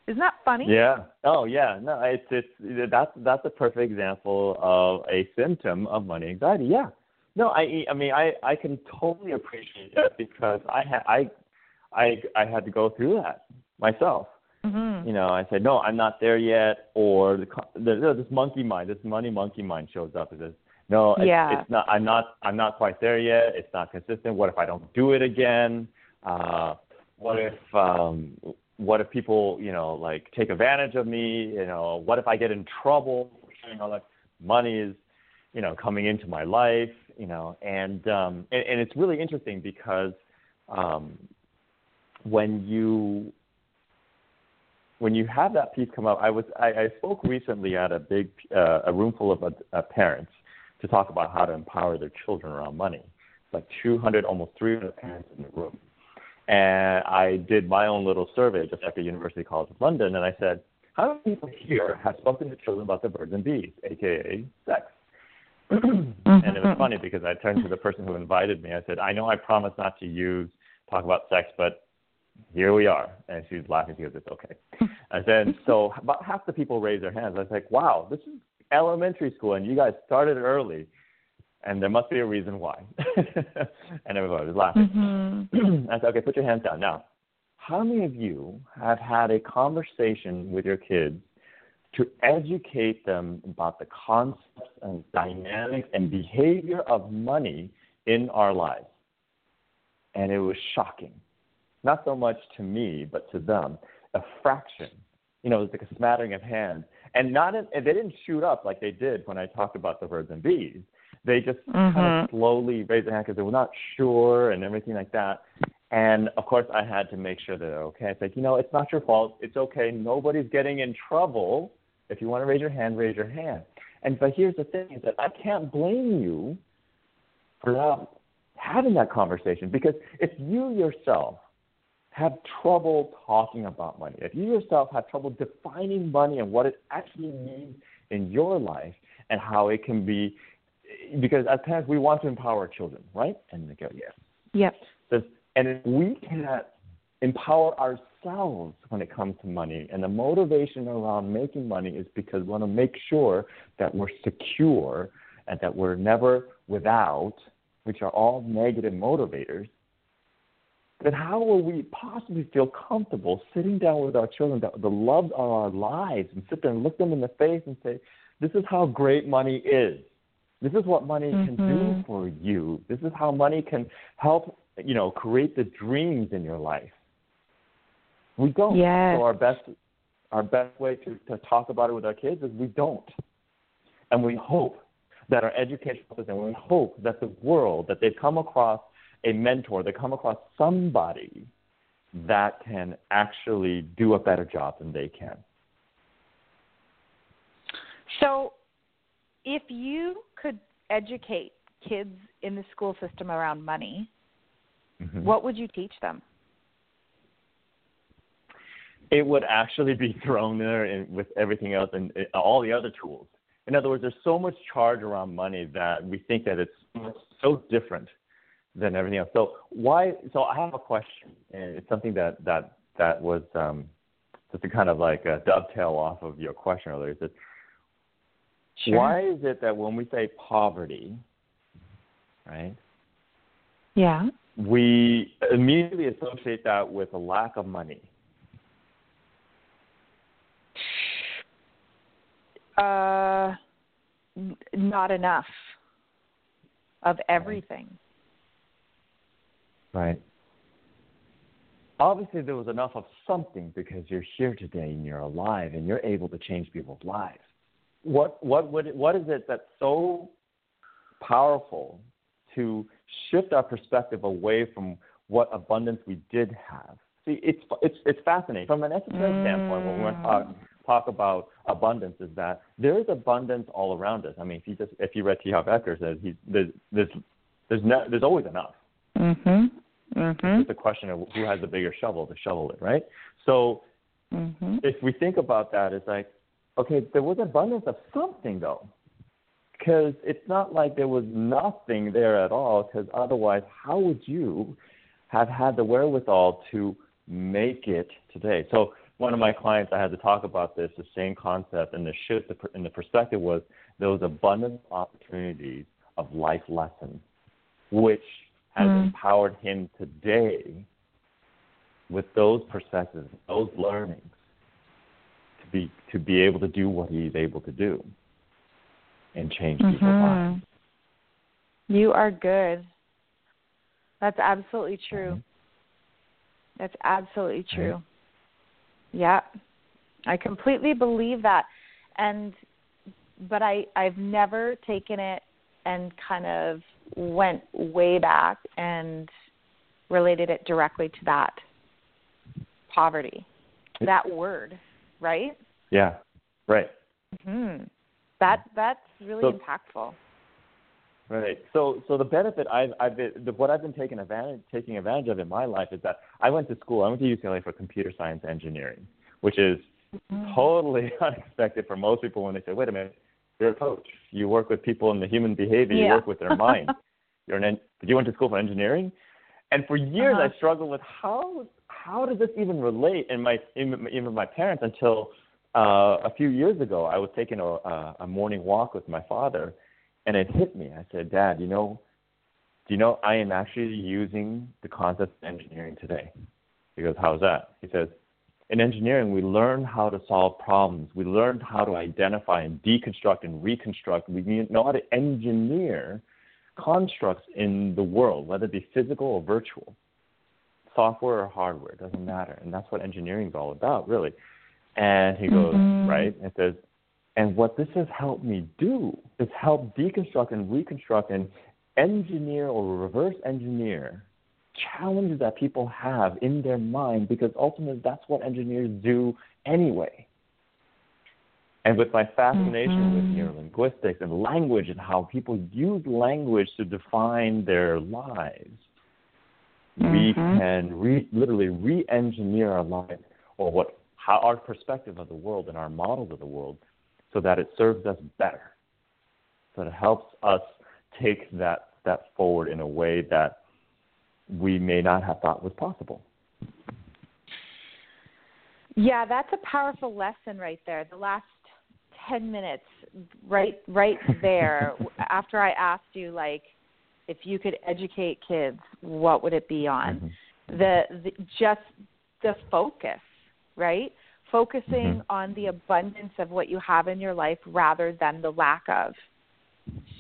Isn't that funny? Yeah. Oh, yeah. No, it's it's that's that's a perfect example of a symptom of money anxiety. Yeah. No, I I mean I I can totally appreciate it because I had I I I had to go through that myself. Mm-hmm. You know, I said no, I'm not there yet, or the, the this monkey mind, this money monkey mind shows up and says, no, it's, Yeah. it's not. I'm not. I'm not quite there yet. It's not consistent. What if I don't do it again? Uh, what if um, what if people you know like take advantage of me? You know, what if I get in trouble for sharing all that money is you know coming into my life? You know, and um, and, and it's really interesting because um, when you when you have that piece come up, I was I, I spoke recently at a big uh, a room full of uh, parents to talk about how to empower their children around money. Like 200, almost 300 parents in the room, and I did my own little survey just after University College of London, and I said, how many people here have spoken to children about the birds and bees, aka sex? and it was funny because I turned to the person who invited me. I said, I know I promised not to use talk about sex, but here we are. And she's laughing because it's okay. I said, so about half the people raised their hands. I was like, wow, this is elementary school, and you guys started early, and there must be a reason why. and everybody was laughing. Mm-hmm. I said, okay, put your hands down. Now, how many of you have had a conversation with your kids to educate them about the concepts and dynamics and behavior of money in our lives? And it was shocking. Not so much to me, but to them. A fraction. You know, it was like a smattering of hands. And not in, and they didn't shoot up like they did when I talked about the birds and bees. They just kind Mhm. of slowly raised their hand because they were not sure and everything like that. And of course, I had to make sure that they're okay. It's like, you know, it's not your fault. It's okay. Nobody's getting in trouble. If you want to raise your hand, raise your hand. And but here's the thing: is that I can't blame you for not having that conversation because if you yourself have trouble talking about money, if you yourself have trouble defining money and what it actually means in your life and how it can be, because as parents we want to empower our children, right? And they go, yes. Yep. Says, and if we can't empower ourselves when it comes to money, and the motivation around making money is because we want to make sure that we're secure and that we're never without, which are all negative motivators, then how will we possibly feel comfortable sitting down with our children, the, the loves of our lives, and sit there and look them in the face and say, this is how great money is. This is what money can do Mhm. for you. This is how money can help, you know, create the dreams in your life. We don't. Yes. So our best our best way to, to talk about it with our kids is we don't. And we hope that our education system, we hope that the world, that they come across a mentor, they come across somebody that can actually do a better job than they can. So, if you could educate kids in the school system around money, Mhm. what would you teach them? it would actually be thrown there in, with everything else and uh, all the other tools. In other words, there's so much charge around money that we think that it's so different than everything else. So why? So I have a question, and it's something that that that was um, just to kind of like uh, dovetail off of your question earlier. Is that why is it that when we say poverty, right, Yeah. we immediately associate that with a lack of money? Uh, not enough of everything. Right. Obviously, there was enough of something because you're here today and you're alive and you're able to change people's lives. What what would it, what is it that's so powerful to shift our perspective away from what abundance we did have? See, it's it's it's fascinating from an esoteric standpoint. When we talk, talk about abundance, is that there is abundance all around us. I mean, if you just if you read T. Harv Eker there's there's there's, there's always enough. Mhm. Mhm. It's a question of who has the bigger shovel to shovel it, right? So Mhm. if we think about that, it's like, okay, there was abundance of something though, because it's not like there was nothing there at all. Because otherwise, how would you have had the wherewithal to make it today? So one of my clients, I had to talk about this, the same concept, and the shift in the perspective was there was abundant opportunities of life lessons which has Mm. empowered him today with those processes, those learnings, to be to be able to do what he's able to do and change people's lives. You are good. That's absolutely true. Mhm. That's absolutely true. Yeah. I completely believe that. And but I I've never taken it and kind of went way back and related it directly to that poverty. That word, right? Yeah, right. Mhm. That that's really So- impactful. Right. So, so the benefit I've, I've been, the, what I've been taking advantage, taking advantage of in my life is that I went to school. I went to UCLA for computer science engineering, which is totally unexpected for most people when they say, "Wait a minute, you're a coach. You work with people in the human behavior. You work with their mind. You're an. en- You went to school for engineering." And for years, Uh-huh. I struggled with how how does this even relate? And my even, my parents until uh, a few years ago, I was taking a, a, a morning walk with my father, and it hit me. I said, Dad, you know, do you know I am actually using the concept of engineering today? He goes, How's that? He says, In engineering, we learn how to solve problems. We learn how to identify and deconstruct and reconstruct. We know how to engineer constructs in the world, whether it be physical or virtual, software or hardware, it doesn't matter. And that's what engineering is all about, really. And he goes, Mhm. right? And says, and what this has helped me do is help deconstruct and reconstruct and engineer or reverse engineer challenges that people have in their mind because ultimately that's what engineers do anyway. And with my fascination with Mhm. neurolinguistics and language and how people use language to define their lives, we Mhm. can re- literally re-engineer our lives or what how our perspective of the world and our models of the world so that it serves us better. So it helps us take that step forward in a way that we may not have thought was possible. Yeah, that's a powerful lesson right there. The last 10 minutes right right there after I asked you like if you could educate kids, what would it be on? Mhm. The, the just the focus, right? Focusing Mhm. on the abundance of what you have in your life rather than the lack of.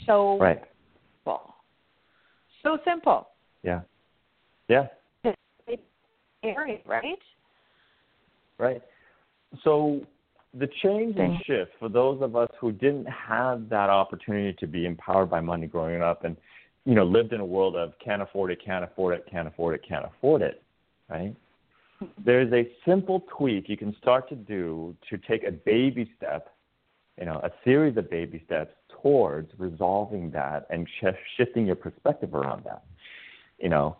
So Right. simple. So simple. Yeah. Yeah. Area, right? Right. So the change and shift for those of us who didn't have that opportunity to be empowered by money growing up and you know lived in a world of can't afford it, can't afford it, can't afford it, can't afford it, right? Mm-hmm. There's a simple tweak you can start to do to take a baby step, you know, a series of baby steps towards resolving that and sh- shifting your perspective around that. You know,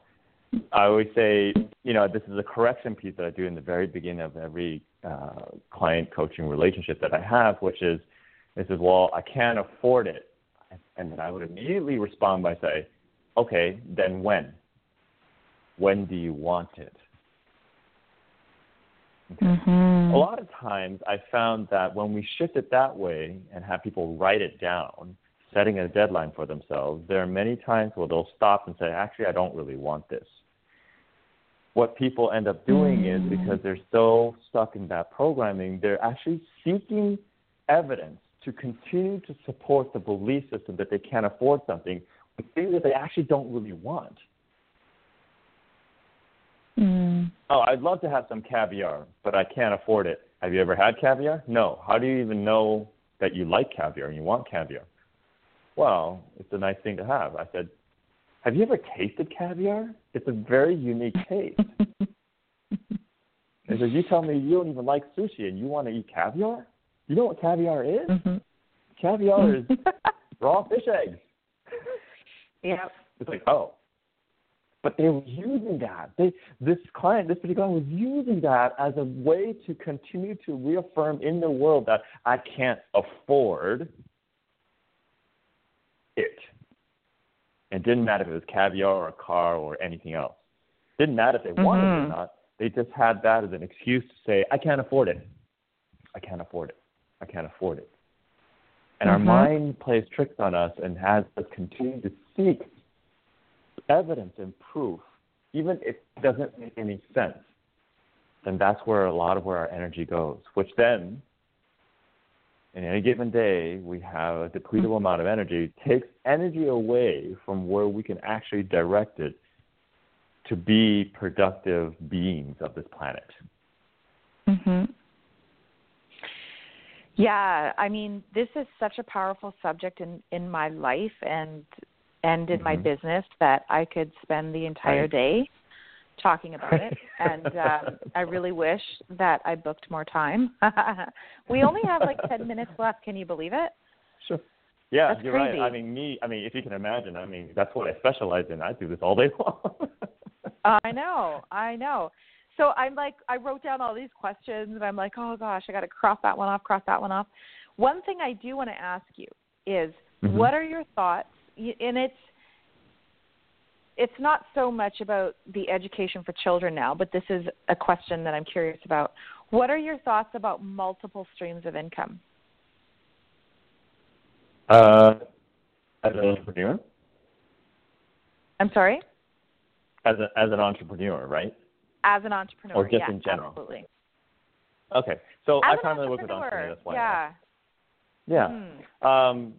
I always say, you know, this is a correction piece that I do in the very beginning of every uh, client coaching relationship that I have, which is, this is, well, I can't afford it. And then I would immediately respond by saying, okay, then when? When do you want it? Mm-hmm. A lot of times I found that when we shift it that way and have people write it down, setting a deadline for themselves, there are many times where they'll stop and say, actually, I don't really want this. What people end up doing is because they're so stuck in that programming, they're actually seeking evidence to continue to support the belief system that they can't afford something with things that they actually don't really want. Mm. Oh, I'd love to have some caviar, but I can't afford it. Have you ever had caviar? No. How do you even know that you like caviar and you want caviar? Well, it's a nice thing to have. I said, Have you ever tasted caviar? It's a very unique taste. I said, You tell me you don't even like sushi and you want to eat caviar? You know what caviar is? Mm-hmm. Caviar is raw fish eggs. Yeah. It's like, oh. But they were using that. They this client, this particular client was using that as a way to continue to reaffirm in the world that I can't afford it. It didn't matter if it was caviar or a car or anything else. It didn't matter if they wanted it or Mhm. not. They just had that as an excuse to say, I can't afford it. I can't afford it. I can't afford it. And our Mhm. mind plays tricks on us and has us continue to seek evidence and proof, even if it doesn't make any sense, then that's where a lot of where our energy goes, which then in any given day we have a depletable amount of energy takes energy away from where we can actually direct it to be productive beings of this planet. Mhm. Yeah, I mean, this is such a powerful subject in in my life and and in my Mhm. business that I could spend the entire Right. day talking about it. and um, I really wish that I booked more time. we only have like ten minutes left. Can you believe it? Sure. Yeah, That's you're crazy. right. I mean, me. I mean, if you can imagine, I mean, that's what I specialize in. I do this all day long. I know, I know. So I'm like, I wrote down all these questions, and I'm like, oh gosh, I got to cross that one off, cross that one off. One thing I do want to ask you is, Mhm. what are your thoughts? Y- And it's it's not so much about the education for children now, but this is a question that I'm curious about. What are your thoughts about multiple streams of income? uh, as an entrepreneur, I'm sorry, as a, as an entrepreneur, right? as an entrepreneur, Or just yeah, in general? absolutely. Okay. So As I primarily work with entrepreneurs. That's why. I yeah. Yeah. Hmm. Um,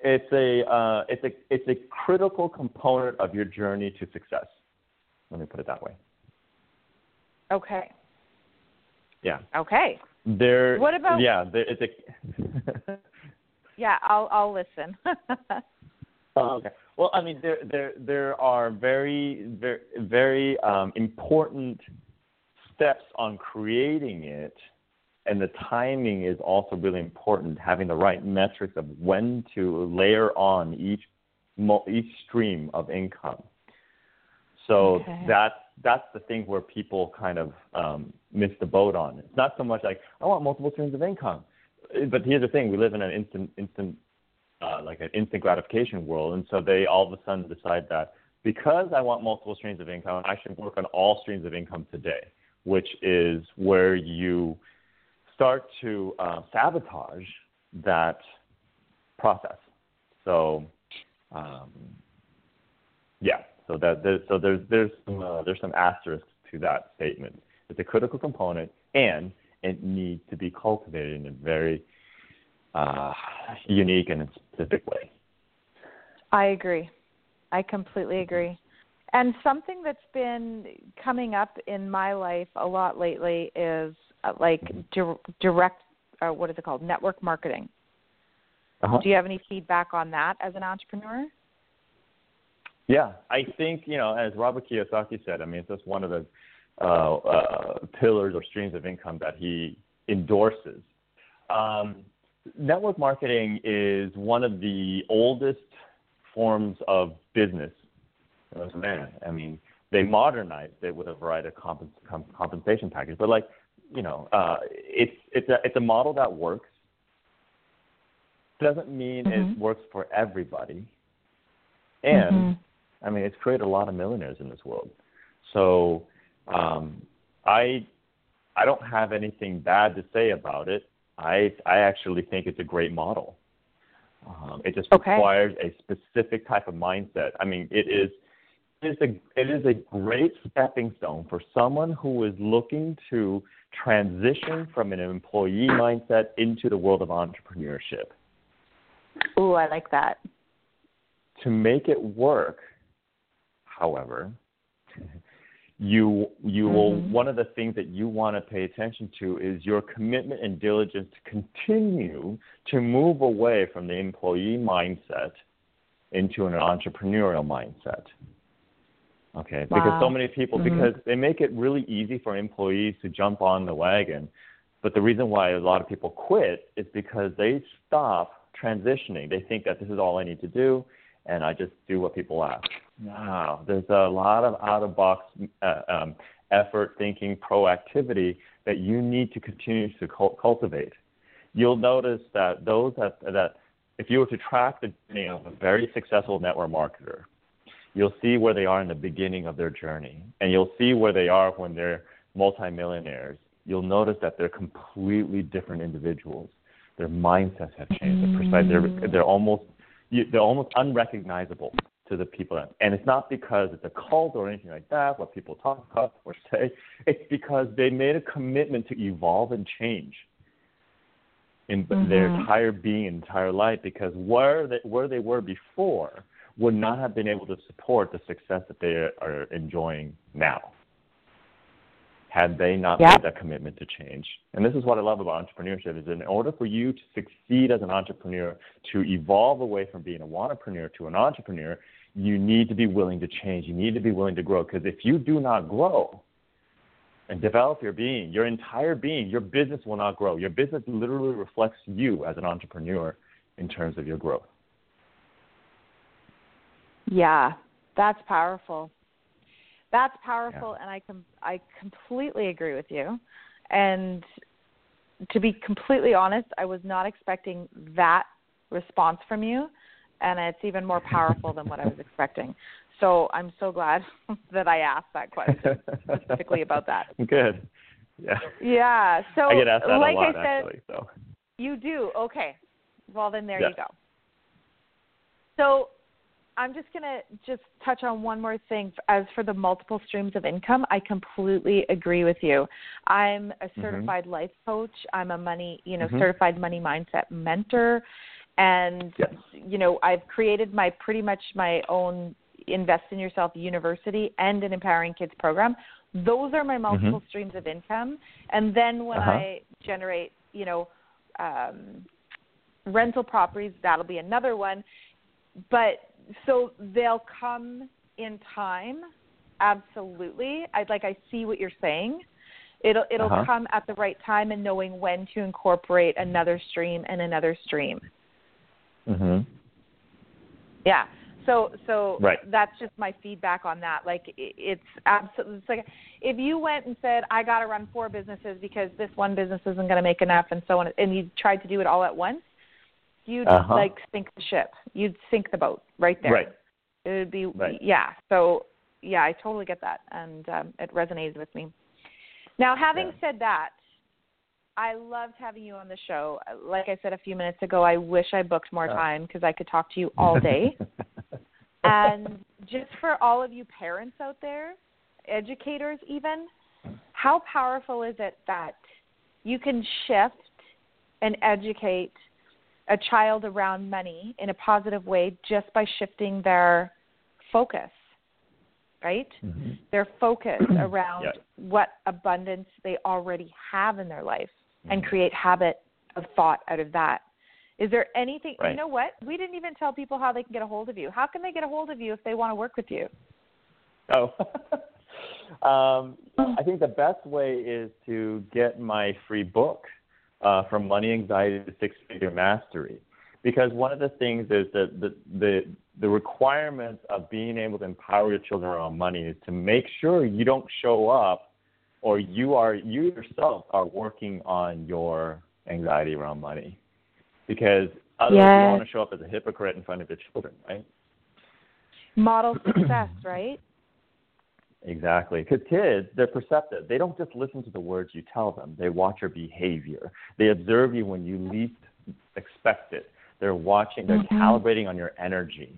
it's a uh, it's a it's a critical component of your journey to success. Let me put it that way. Okay. Yeah. Okay. There. What about- Yeah. There, it's a. Yeah, I'll I'll listen. Oh, okay. Well, I mean, there there there are very very very um, important steps on creating it, and the timing is also really important. Having the right metrics of when to layer on each each stream of income. So Okay. that's that's the thing where people kind of um, miss the boat on. It's not so much like I want multiple streams of income, but here's the thing: we live in an instant instant uh, like an instant gratification world, and so they all of a sudden decide that because I want multiple streams of income, I should work on all streams of income today, which is where you start to uh, sabotage that process. So, um, yeah, so that there's, so there's there's some uh, there's some asterisks to that statement. It's a critical component, and it needs to be cultivated in a very uh, unique and specific way. I agree. I completely agree. And something that's been coming up in my life a lot lately is like di- direct, uh, what is it called? Network marketing. Uh-huh. Do you have any feedback on that as an entrepreneur? Yeah, I think you know, as Robert Kiyosaki said, I mean, it's just one of the uh, uh, pillars or streams of income that he endorses. Um, network marketing is one of the oldest forms of business man. I mean, they modernized it with a variety of compens- com- compensation packages, but like, you know, uh, it's it's a it's a model that works. Doesn't mean Mhm. it works for everybody, and Mhm. I mean, it's created a lot of millionaires in this world. So um, I I don't have anything bad to say about it. I I actually think it's a great model. Um, it just Okay. requires a specific type of mindset. I mean, it is is a it is a great stepping stone for someone who is looking to transition from an employee mindset into the world of entrepreneurship. Ooh, I like that. to make it work, however, you you will Mhm. one of the things that you want to pay attention to is your commitment and diligence to continue to move away from the employee mindset into an entrepreneurial mindset. Okay, because so many people Mhm. because they make it really easy for employees to jump on the wagon, but the reason why a lot of people quit is because they stop transitioning. They think that this is all I need to do, and I just do what people ask. No, there's a lot of out of box uh, um, effort, thinking, proactivity that you need to continue to cul- cultivate. You'll notice that those that, that if you were to track the journey of a very successful network marketer, you'll see where they are in the beginning of their journey, and you'll see where they are when they're multimillionaires. You'll notice that they're completely different individuals. Their mindsets have changed. Their perspective, they're, they're almost you, they're almost unrecognizable to the people. That, and it's not because it's a cult or anything like that, what people talk about or say. It's because they made a commitment to evolve and change in Mhm. their entire being, entire life, because where they, where they were before would not have been able to support the success that they are enjoying now had they not Yeah. made that commitment to change. And this is what I love about entrepreneurship is in order for you to succeed as an entrepreneur, to evolve away from being a wantrepreneur to an entrepreneur, you need to be willing to change. You need to be willing to grow because if you do not grow and develop your being, your entire being, your business will not grow. Your business literally reflects you as an entrepreneur in terms of your growth. Yeah, that's powerful. That's powerful, and I com- I completely agree with you. And to be completely honest, I was not expecting that response from you, and it's even more powerful than what I was expecting. So I'm so glad that I asked that question specifically about that. Good. Yeah. Yeah. So I get asked that like a lot I said, actually. So you do. Okay. Well, then there Yeah. you go. So I'm just going to just touch on one more thing. As for the multiple streams of income, I completely agree with you. I'm a Mm-hmm. certified life coach. I'm a money, you know, Mhm. certified money mindset mentor. And, Yes. you know, I've created my pretty much my own Invest in Yourself University and an Empowering Kids program. Those are my multiple streams of income. And then when Mm-hmm. Uh-huh. I generate, you know, um, rental properties, that'll be another one. But so they'll come in time. Absolutely. I like I see what you're saying. It'll it'll Uh-huh. come at the right time and knowing when to incorporate another stream and another stream. mhm. Yeah. So so Right. that's just my feedback on that. Like it's absolutely it's like if you went and said I got to run four businesses because this one business isn't going to make enough and so on and you tried to do it all at once, you'd Uh-huh. like sink the ship. You'd sink the boat right there. Right. It would be Right. yeah. So yeah, I totally get that and um, it resonated with me. Now, having Yeah. said that, I loved having you on the show. Like I said a few minutes ago, I wish I booked more Oh. time because I could talk to you all day. and just for all of you parents out there, educators even, how powerful is it that you can shift and educate a child around money in a positive way just by shifting their focus, right? Mhm. Their focus around Yeah. what abundance they already have in their life and Mhm. create habit of thought out of that. Is there anything, you know what? We didn't even tell people how they can get a hold of you. How can they get a hold of you if they want to work with you? Oh. um, I think the best way is to get my free book, uh, From Money Anxiety to Six Figure Mastery. Because one of the things is that the, the, the requirements of being able to empower your children around money is to make sure you don't show up or you are you yourself are working on your anxiety around money. Because otherwise you Yes. don't want to show up as a hypocrite in front of your children, right? Model success, right? Exactly. Because kids, they're perceptive. They don't just listen to the words you tell them, they watch your behavior. They observe you when you least expect it. They're watching, they're Mhm. calibrating on your energy.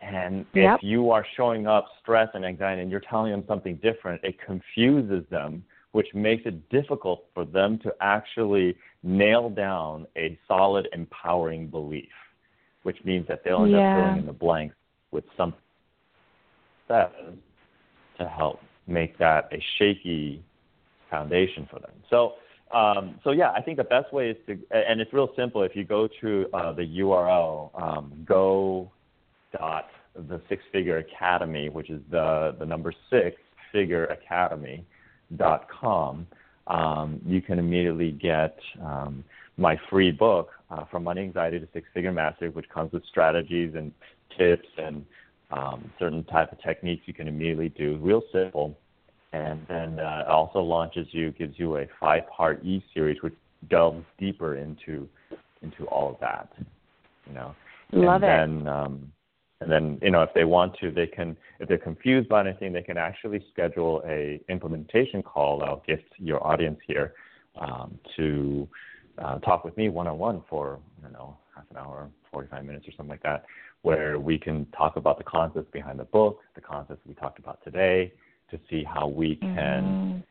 And Yep. if you are showing up stress and anxiety and you're telling them something different, it confuses them, which makes it difficult for them to actually nail down a solid, empowering belief, which means that they'll end Yeah. up filling in the blanks with something that to help make that a shaky foundation for them. So, um, so yeah, I think the best way is to, and it's real simple. If you go to uh, the URL, um, go dot the Six Figure Academy, which is the the number six figure academy dot com, um, you can immediately get um, my free book uh, from money anxiety to six figure mastery, which comes with strategies and tips and um, certain type of techniques you can immediately do, real simple. And then uh, it also launches you, gives you a five-part E-series, which delves deeper into into all of that. You know, Love it. and then, um, and then you know, if they want to, they can. If they're confused by anything, they can actually schedule a implementation call. I'll gift your audience here um, to uh, talk with me one-on-one for don't know half an hour, 45 minutes or something like that, where we can talk about the concepts behind the book, the concepts we talked about today, to see how we can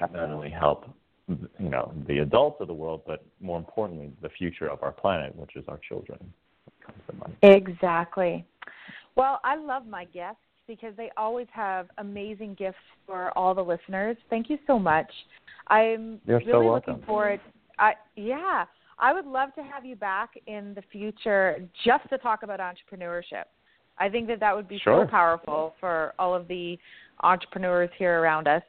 Mm-hmm. not only help you know the adults of the world, but more importantly, the future of our planet, which is our children. when it comes to money. Exactly. Well, I love my guests because they always have amazing gifts for all the listeners. Thank you so much. I'm You're really welcome. looking forward. I yeah, I would love to have you back in the future just to talk about entrepreneurship. I think that that would be Sure. so powerful for all of the entrepreneurs here around us.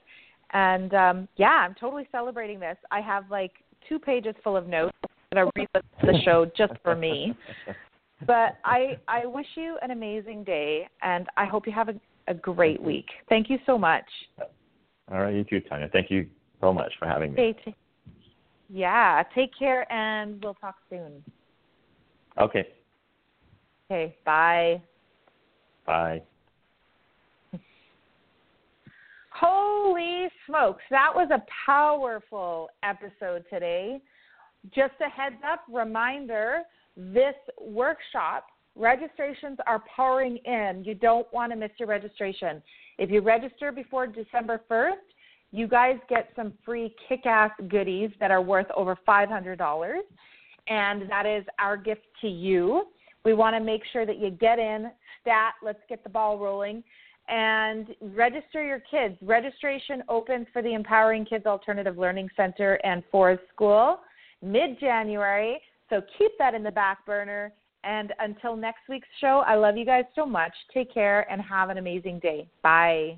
And um, yeah, I'm totally celebrating this. I have like two pages full of notes that I read the show just for me. But I I wish you an amazing day, and I hope you have a, a great week. Thank you so much. All right, you too, Tanya. Thank you so much for having me. Yeah, take care, and we'll talk soon. Okay, Okay, bye. bye. Holy smokes, that was a powerful episode today. Just a heads up reminder this workshop, registrations are pouring in. You don't want to miss your registration. If you register before December 1st, you guys get some free kick ass goodies that are worth over $500. And that is our gift to you. We want to make sure that you get in, stat, let's get the ball rolling and register your kids. Registration opens for the Empowering Kids Alternative Learning Center and Forest School mid January. So keep that in the back burner. And until next week's show, I love you guys so much. Take care and have an amazing day. Bye.